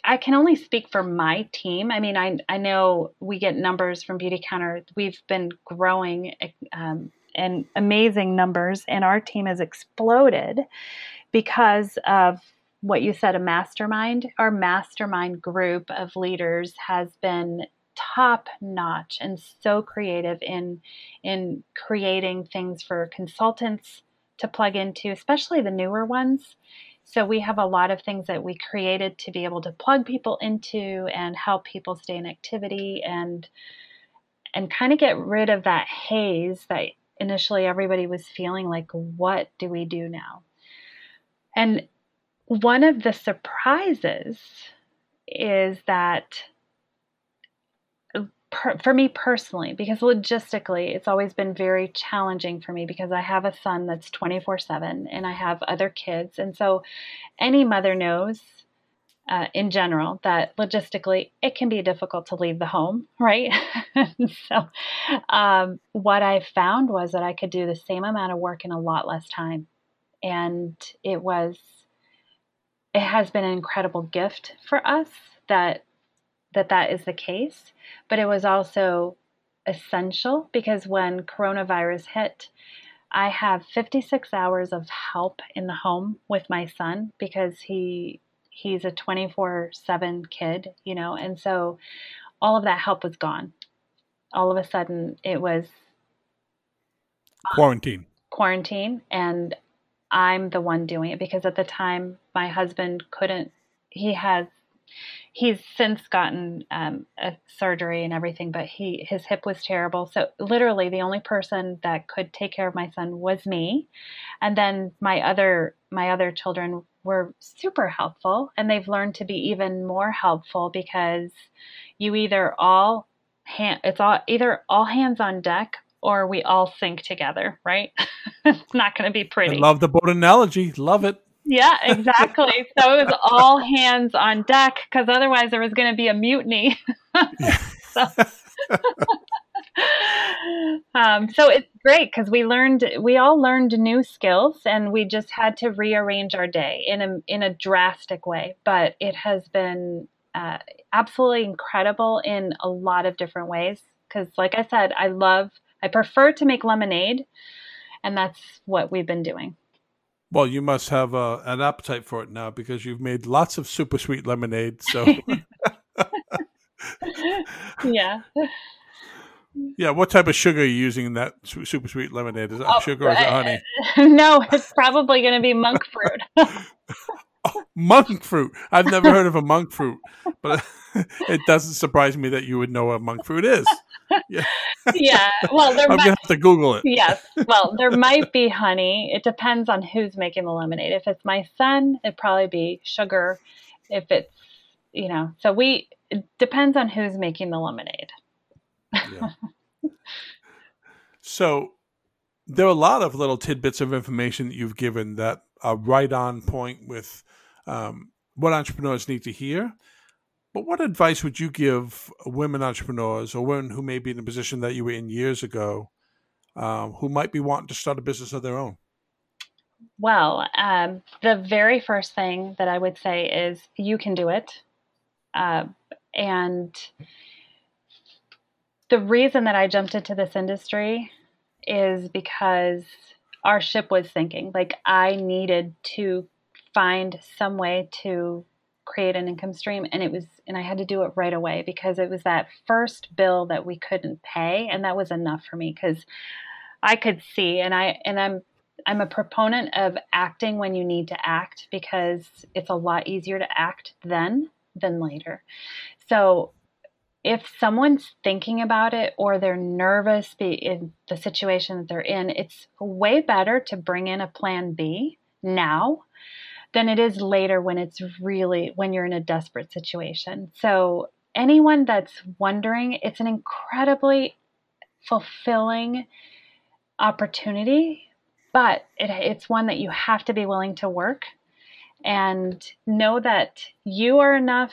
I can only speak for my team. I mean, I I know we get numbers from Beautycounter. We've been growing um, and amazing numbers, and our team has exploded because of what you said, a mastermind. Our mastermind group of leaders has been top notch and so creative in in creating things for consultants to plug into, especially the newer ones so we have a lot of things that we created to be able to plug people into and help people stay in activity and and kind of get rid of that haze that initially everybody was feeling like what do we do now? And one of the surprises is that per, for me personally, because logistically, it's always been very challenging for me because I have a son that's 24 7 and I have other kids. And so, any mother knows uh, in general that logistically it can be difficult to leave the home, [LAUGHS] right? [LAUGHS] so, um, what I found was that I could do the same amount of work in a lot less time. And it was it has been an incredible gift for us that that that is the case, but it was also essential because when coronavirus hit, I have 56 hours of help in the home with my son because he he's a 24/7 kid, you know, and so all of that help was gone. All of a sudden it was uh, quarantine. Quarantine and I'm the one doing it because at the time my husband couldn't he has he's since gotten um, a surgery and everything, but he his hip was terrible. So literally, the only person that could take care of my son was me, and then my other my other children were super helpful, and they've learned to be even more helpful because you either all hand it's all either all hands on deck or we all sink together, right? [LAUGHS] it's not going to be pretty. I love the boat analogy. Love it. Yeah, [LAUGHS] exactly. so it was all hands on deck because otherwise there was going to be a mutiny. [LAUGHS] so, [LAUGHS] um, so it's great because we learned, we all learned new skills, and we just had to rearrange our day in a in a drastic way. But it has been uh, absolutely incredible in a lot of different ways. Because, like I said, I love, I prefer to make lemonade, and that's what we've been doing. Well, you must have uh, an appetite for it now because you've made lots of super sweet lemonade. So, [LAUGHS] [LAUGHS] yeah. Yeah, what type of sugar are you using in that super sweet lemonade? Is it oh, sugar or is it honey? [LAUGHS] No, it's probably going to be monk fruit. oh, monk fruit. I've never heard of a monk fruit, but it doesn't surprise me that you would know what monk fruit is. Yeah. yeah. Well, there I'm might, gonna have to Google it. Yes. Well, there might be honey. It depends on who's making the lemonade. If it's my son, it'd probably be sugar. If it's, you know, so we it depends on who's making the lemonade. Yeah. so there are a lot of little tidbits of information that you've given that are right on point with um, what entrepreneurs need to hear but what advice would you give women entrepreneurs or women who may be in the position that you were in years ago, um, who might be wanting to start a business of their own? Well, um, the very first thing that I would say is you can do it. Uh, and the reason that I jumped into this industry is because our ship was sinking. Like, I needed to find some way to create an income stream and it was and I had to do it right away because it was that first bill that we couldn't pay and that was enough for me cuz I could see and I and I'm I'm a proponent of acting when you need to act because it's a lot easier to act then than later. So if someone's thinking about it or they're nervous in the situation that they're in, it's way better to bring in a plan B now than it is later when it's really when you're in a desperate situation. So anyone that's wondering, it's an incredibly fulfilling opportunity, but it, it's one that you have to be willing to work and know that you are enough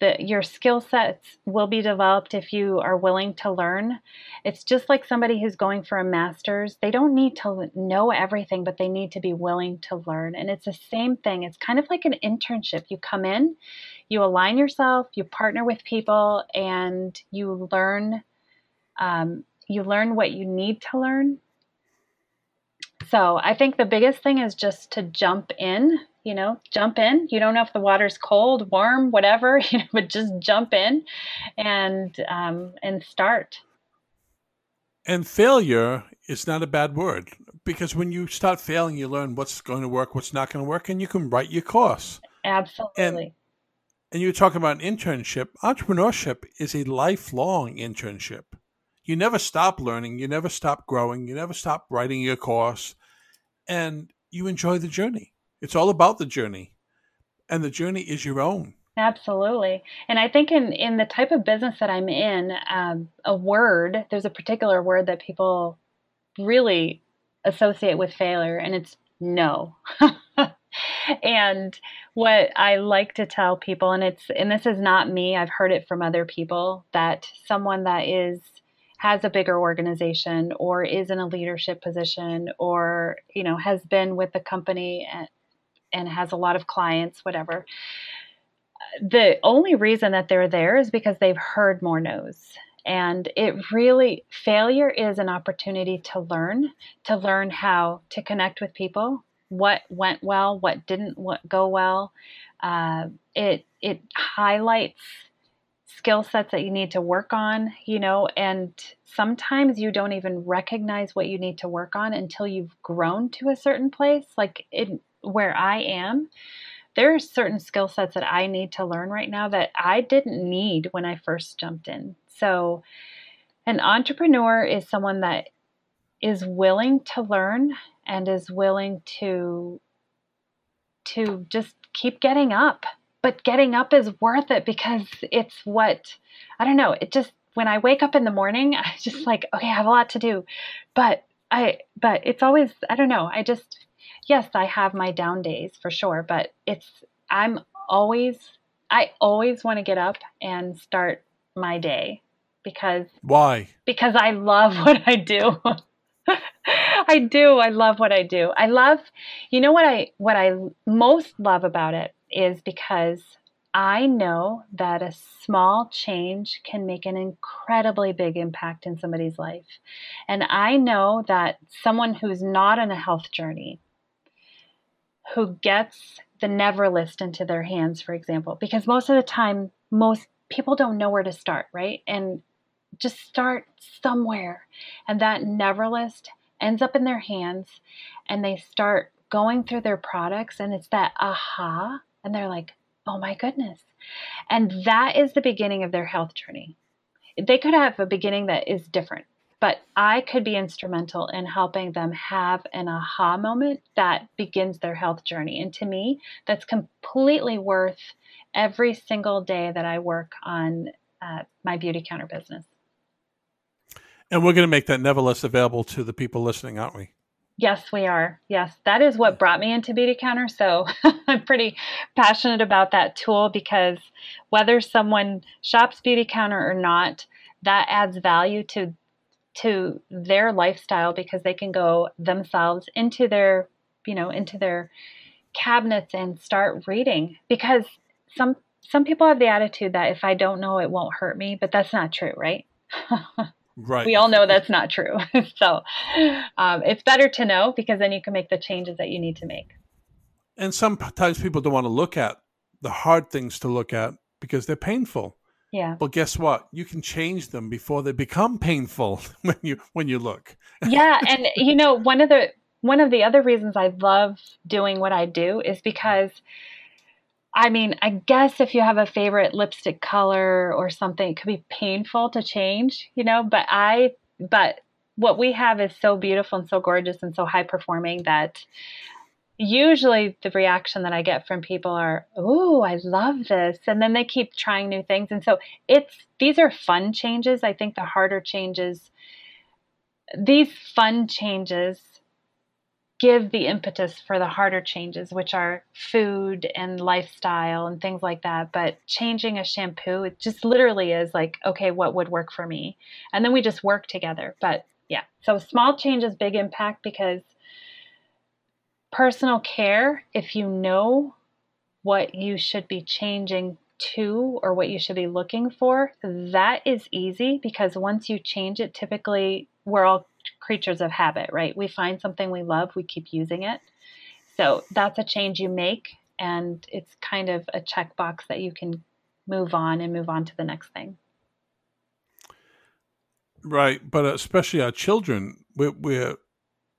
that your skill sets will be developed if you are willing to learn. It's just like somebody who's going for a master's. They don't need to know everything, but they need to be willing to learn. And it's the same thing. It's kind of like an internship. You come in, you align yourself, you partner with people, and you learn. Um, you learn what you need to learn. So I think the biggest thing is just to jump in you know, jump in. You don't know if the water's cold, warm, whatever, [LAUGHS] you know, but just jump in and um, and start. And failure is not a bad word because when you start failing, you learn what's going to work, what's not going to work, and you can write your course. Absolutely. And, and you talk about an internship. Entrepreneurship is a lifelong internship. You never stop learning, you never stop growing, you never stop writing your course, and you enjoy the journey. It's all about the journey, and the journey is your own. Absolutely. And I think in, in the type of business that I'm in, um, a word, there's a particular word that people really associate with failure, and it's no. [LAUGHS] and what I like to tell people, and it's, and this is not me, I've heard it from other people, that someone that is has a bigger organization or is in a leadership position or you know has been with the company and has a lot of clients, whatever. The only reason that they're there is because they've heard more no's. And it really, failure is an opportunity to learn, to learn how to connect with people, what went well, what didn't go well. Uh, it it highlights skill sets that you need to work on, you know, and sometimes you don't even recognize what you need to work on until you've grown to a certain place. Like in where I am, there are certain skill sets that I need to learn right now that I didn't need when I first jumped in. So, an entrepreneur is someone that is willing to learn and is willing to to just keep getting up but getting up is worth it because it's what I don't know. It just when I wake up in the morning, [LAUGHS] I just like, okay, I have a lot to do. But I but it's always I don't know. I just yes, I have my down days for sure, but it's I'm always I always want to get up and start my day because why? Because I love [LAUGHS] what I do. I do. I love what I do. I love, you know what I what I most love about it is because I know that a small change can make an incredibly big impact in somebody's life. And I know that someone who's not on a health journey, who gets the never list into their hands, for example, because most of the time, most people don't know where to start, right? And just start somewhere. And that never list ends up in their hands and they start going through their products and it's that aha and they're like, oh my goodness. And that is the beginning of their health journey. They could have a beginning that is different, but I could be instrumental in helping them have an aha moment that begins their health journey. And to me, that's completely worth every single day that I work on uh, my Beautycounter business. And we're going to make that never list available to the people listening, aren't we? Yes, we are. Yes, that is what brought me into Beautycounter. So [LAUGHS] I'm pretty passionate about that tool because whether someone shops Beautycounter or not, that adds value to to their lifestyle because they can go themselves into their, you know, into their cabinets and start reading because some some people have the attitude that if I don't know it won't hurt me, but that's not true, right? Right. We all know that's not true. [LAUGHS] so um, it's better to know because then you can make the changes that you need to make. And sometimes people don't want to look at the hard things to look at because they're painful. Yeah. But guess what? You can change them before they become painful [LAUGHS] when you when you look. [LAUGHS] yeah, and you know, one of the one of the other reasons I love doing what I do is because I mean, I guess if you have a favorite lipstick color or something, it could be painful to change, you know, but I, but what we have is so beautiful and so gorgeous and so high performing that usually the reaction that I get from people are, "Oh, I love this." And then they keep trying new things. And so it's these are fun changes. I think the harder changes these fun changes give the impetus for the harder changes, which are food and lifestyle and things like that. But changing a shampoo, it just literally is like, okay, what would work for me? And then we just work together. But yeah, so small changes, big impact because personal care, if you know what you should be changing to or what you should be looking for, that is easy because once you change it, typically we're all creatures of habit, right? We find something we love, we keep using it. So that's a change you make, and it's kind of a checkbox that you can move on and move on to the next thing. Right, but especially our children, we we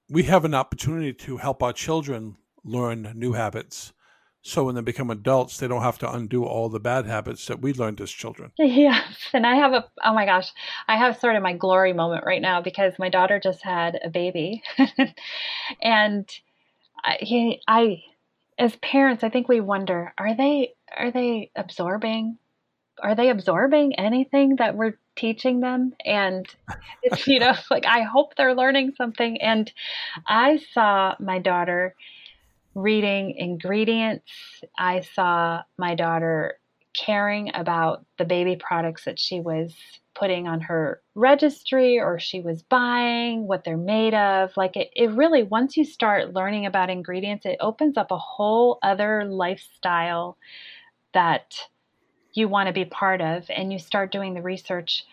we have an opportunity to help our children learn new habits. So when they become adults they don't have to undo all the bad habits that we learned as children. [LAUGHS] Yes and i have a oh my gosh i have sort of my glory moment right now because my daughter just had a baby. [LAUGHS] And I, he, I as parents i think we wonder are they are they absorbing are they absorbing anything that we're teaching them and [LAUGHS] it's you know like i hope they're learning something and i saw my daughter reading ingredients. I saw my daughter caring about the baby products that she was putting on her registry or she was buying, what they're made of. Like it, it really, once you start learning about ingredients, it opens up a whole other lifestyle that you want to be part of. And you start doing the research.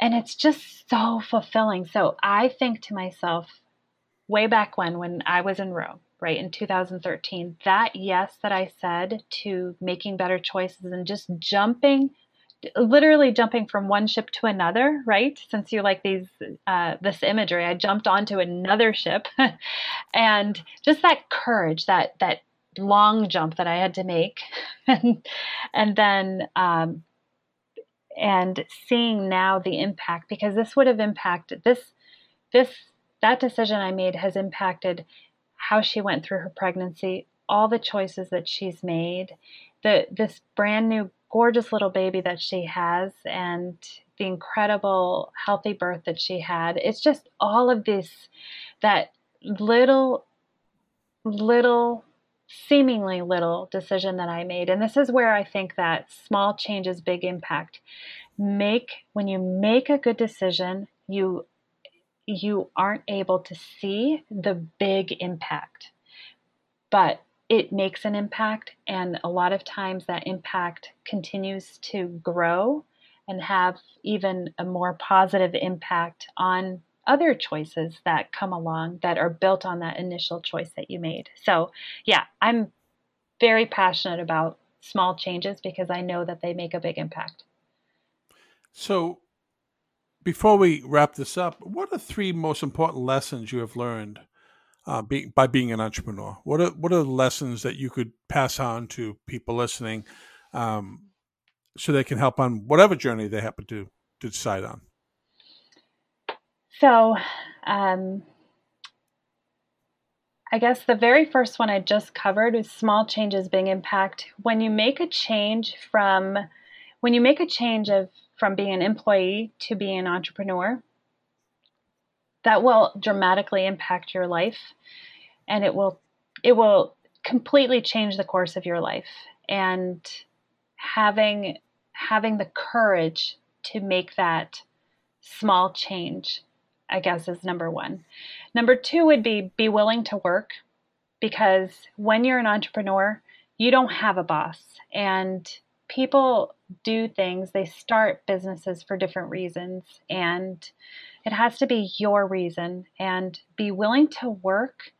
And it's just so fulfilling. So I think to myself, way back when, when I was in Rome, right in 2013, that yes that I said to making better choices and just jumping literally jumping from one ship to another, right? Since you like these uh, this imagery, I jumped onto another ship, [LAUGHS] and just that courage, that that long jump that I had to make, [LAUGHS] and and then um, and seeing now the impact because this would have impacted this this that decision I made has impacted how she went through her pregnancy, all the choices that she's made, the this brand new gorgeous little baby that she has and the incredible healthy birth that she had. It's just all of this that little little seemingly little decision that I made. And this is where I think that small changes big impact. Make when you make a good decision, you you aren't able to see the big impact. But it makes an impact, and a lot of times that impact continues to grow and have even a more positive impact on other choices that come along that are built on that initial choice that you made. So, yeah, I'm very passionate about small changes because I know that they make a big impact. So, before we wrap this up, what are three most important lessons you have learned uh, be, by being an entrepreneur? What are what are the lessons that you could pass on to people listening, um, so they can help on whatever journey they happen to to decide on? So, um, I guess the very first one I just covered is small changes being impact. When you make a change from when you make a change of from being an employee to being an entrepreneur, that will dramatically impact your life and it will it will completely change the course of your life and having having the courage to make that small change i guess is number 1 number 2 would be be willing to work because when you're an entrepreneur you don't have a boss and people do things they start businesses for different reasons and it has to be your reason and be willing to work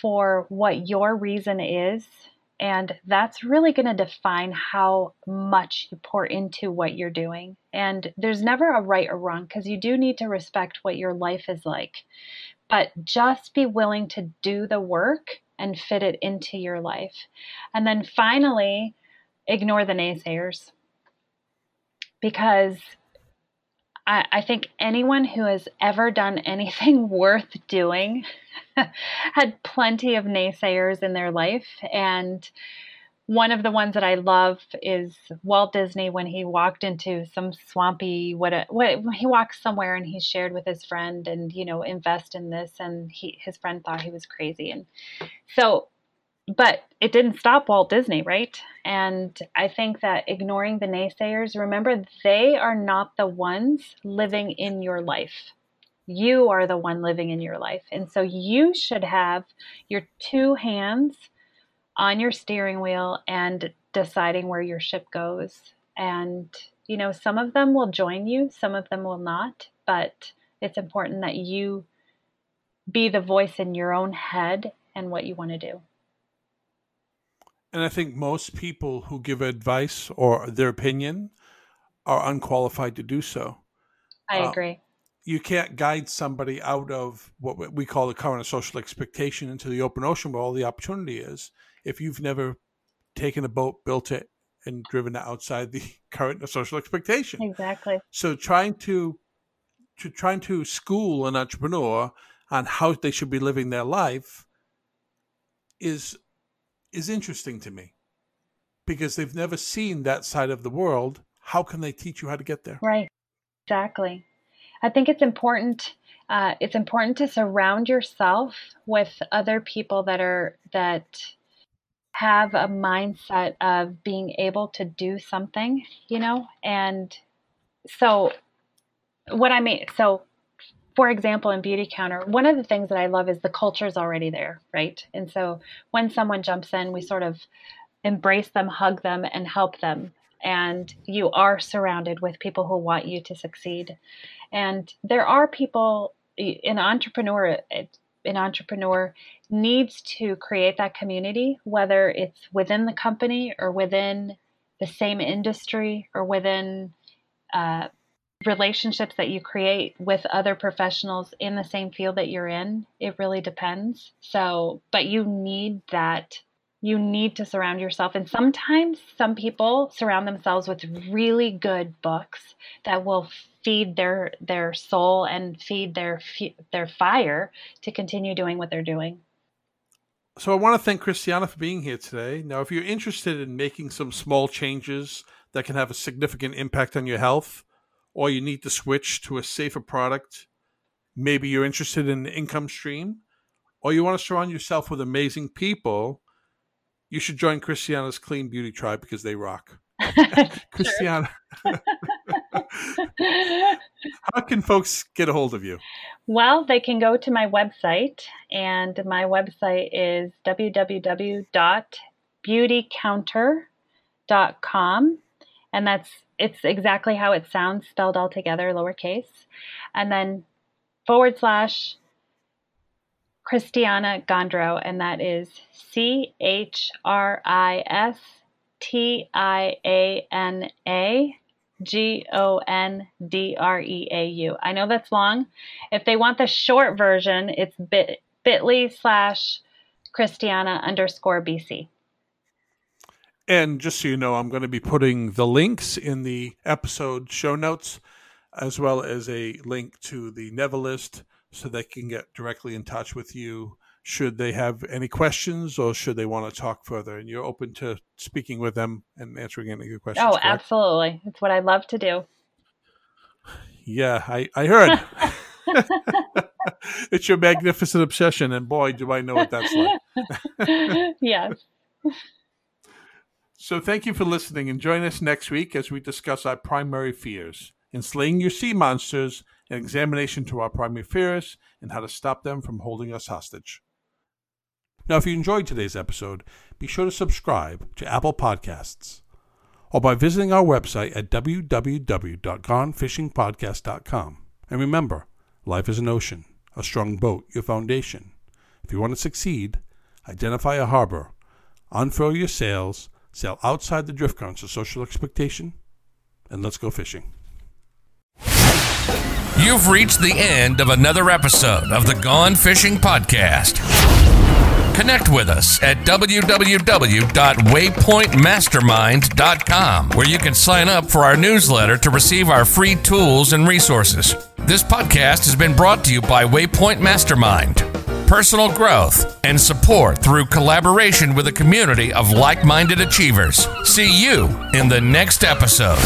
for what your reason is. And that's really going to define how much you pour into what you're doing. And there's never a right or wrong because you do need to respect what your life is like. But just be willing to do the work and fit it into your life. And then finally, ignore the naysayers because I, I think anyone who has ever done [LAUGHS] anything worth doing [LAUGHS] had plenty of naysayers in their life. And one of the ones that I love is Walt Disney when he walked into some swampy what a, what he walked somewhere and he shared with his friend and you know invest in this and he his friend thought he was crazy and so but it didn't stop Walt Disney, right? And I think that ignoring the naysayers, remember, they are not the ones living in your life. You are the one living in your life. And so you should have your two hands on your steering wheel and deciding where your ship goes. And, you know, some of them will join you, some of them will not, but it's important that you be the voice in your own head and what you want to do. And I think most people who give advice or their opinion are unqualified to do so. I uh, agree. You can't guide somebody out of what we call the current social expectation into the open ocean where all the opportunity is if you've never taken a boat, built it, and driven it outside the [LAUGHS] current social expectation. Exactly. So trying to to trying to school an entrepreneur on how they should be living their life is is interesting to me because they've never seen that side of the world. How can they teach you how to get there? Right. Exactly. I think it's important. Uh, it's important to surround yourself with other people that are that have a mindset of being able to do something, you know, and so what I mean, so for example, in Beautycounter, one of the things that I love is the culture is already there, right? And so when someone jumps in, we sort of embrace them, hug them, and help them. And you are surrounded with people who want you to succeed. And there are people, an entrepreneur, an entrepreneur needs to create that community, whether it's within the company or within the same industry or within uh, relationships that you create with other professionals in the same field that you're in. It really depends. So, but you need that. You need to surround yourself. And sometimes some people surround themselves with really good books that will feed their their soul and feed their their fire to continue doing what they're doing. So I want to thank Christiana for being here today. Now, if you're interested in making some small changes that can have a significant impact on your health, or you need to switch to a safer product. Maybe you're interested in an income stream, or you want to surround yourself with amazing people. You should join Christiana's Clean Beauty Tribe because they rock. [LAUGHS] Christiana, [LAUGHS] how can folks get a hold of you? Well, they can go to my website, and my website is www.beautycounter.com. And that's it's exactly how it sounds, spelled all together, lowercase. And then forward slash Christiana Gondreau, and that is C H R I S T I A N A G O N D R E A U. I know that's long. If they want the short version, it's bit bit.ly slash Christiana underscore BC. And just so you know, I'm going to be putting the links in the episode show notes, as well as a link to the Never list so they can get directly in touch with you should they have any questions or should they want to talk further. And you're open to speaking with them and answering any good questions. Oh, correct? absolutely. It's what I love to do. Yeah, I, I heard. [LAUGHS] [LAUGHS] it's your magnificent obsession, and boy, do I know what that's like. [LAUGHS] yes. So thank you for listening and join us next week as we discuss our primary fears, in slaying your sea monsters, an examination to our primary fears, and how to stop them from holding us hostage. Now, if you enjoyed today's episode, be sure to subscribe to Apple Podcasts or by visiting our website at www.gonefishingpodcast.com. And remember, life is an ocean, a strong boat, your foundation. If you want to succeed, identify a harbor, unfurl your sails, sail outside the drift currents of social expectation, and let's go fishing. You've reached the end of another episode of the Gone Fishing Podcast. Connect with us at www.waypointmastermind.com, where you can sign up for our newsletter to receive our free tools and resources. This podcast has been brought to you by Waypoint Mastermind personal growth, and support through collaboration with a community of like minded achievers. See you in the next episode.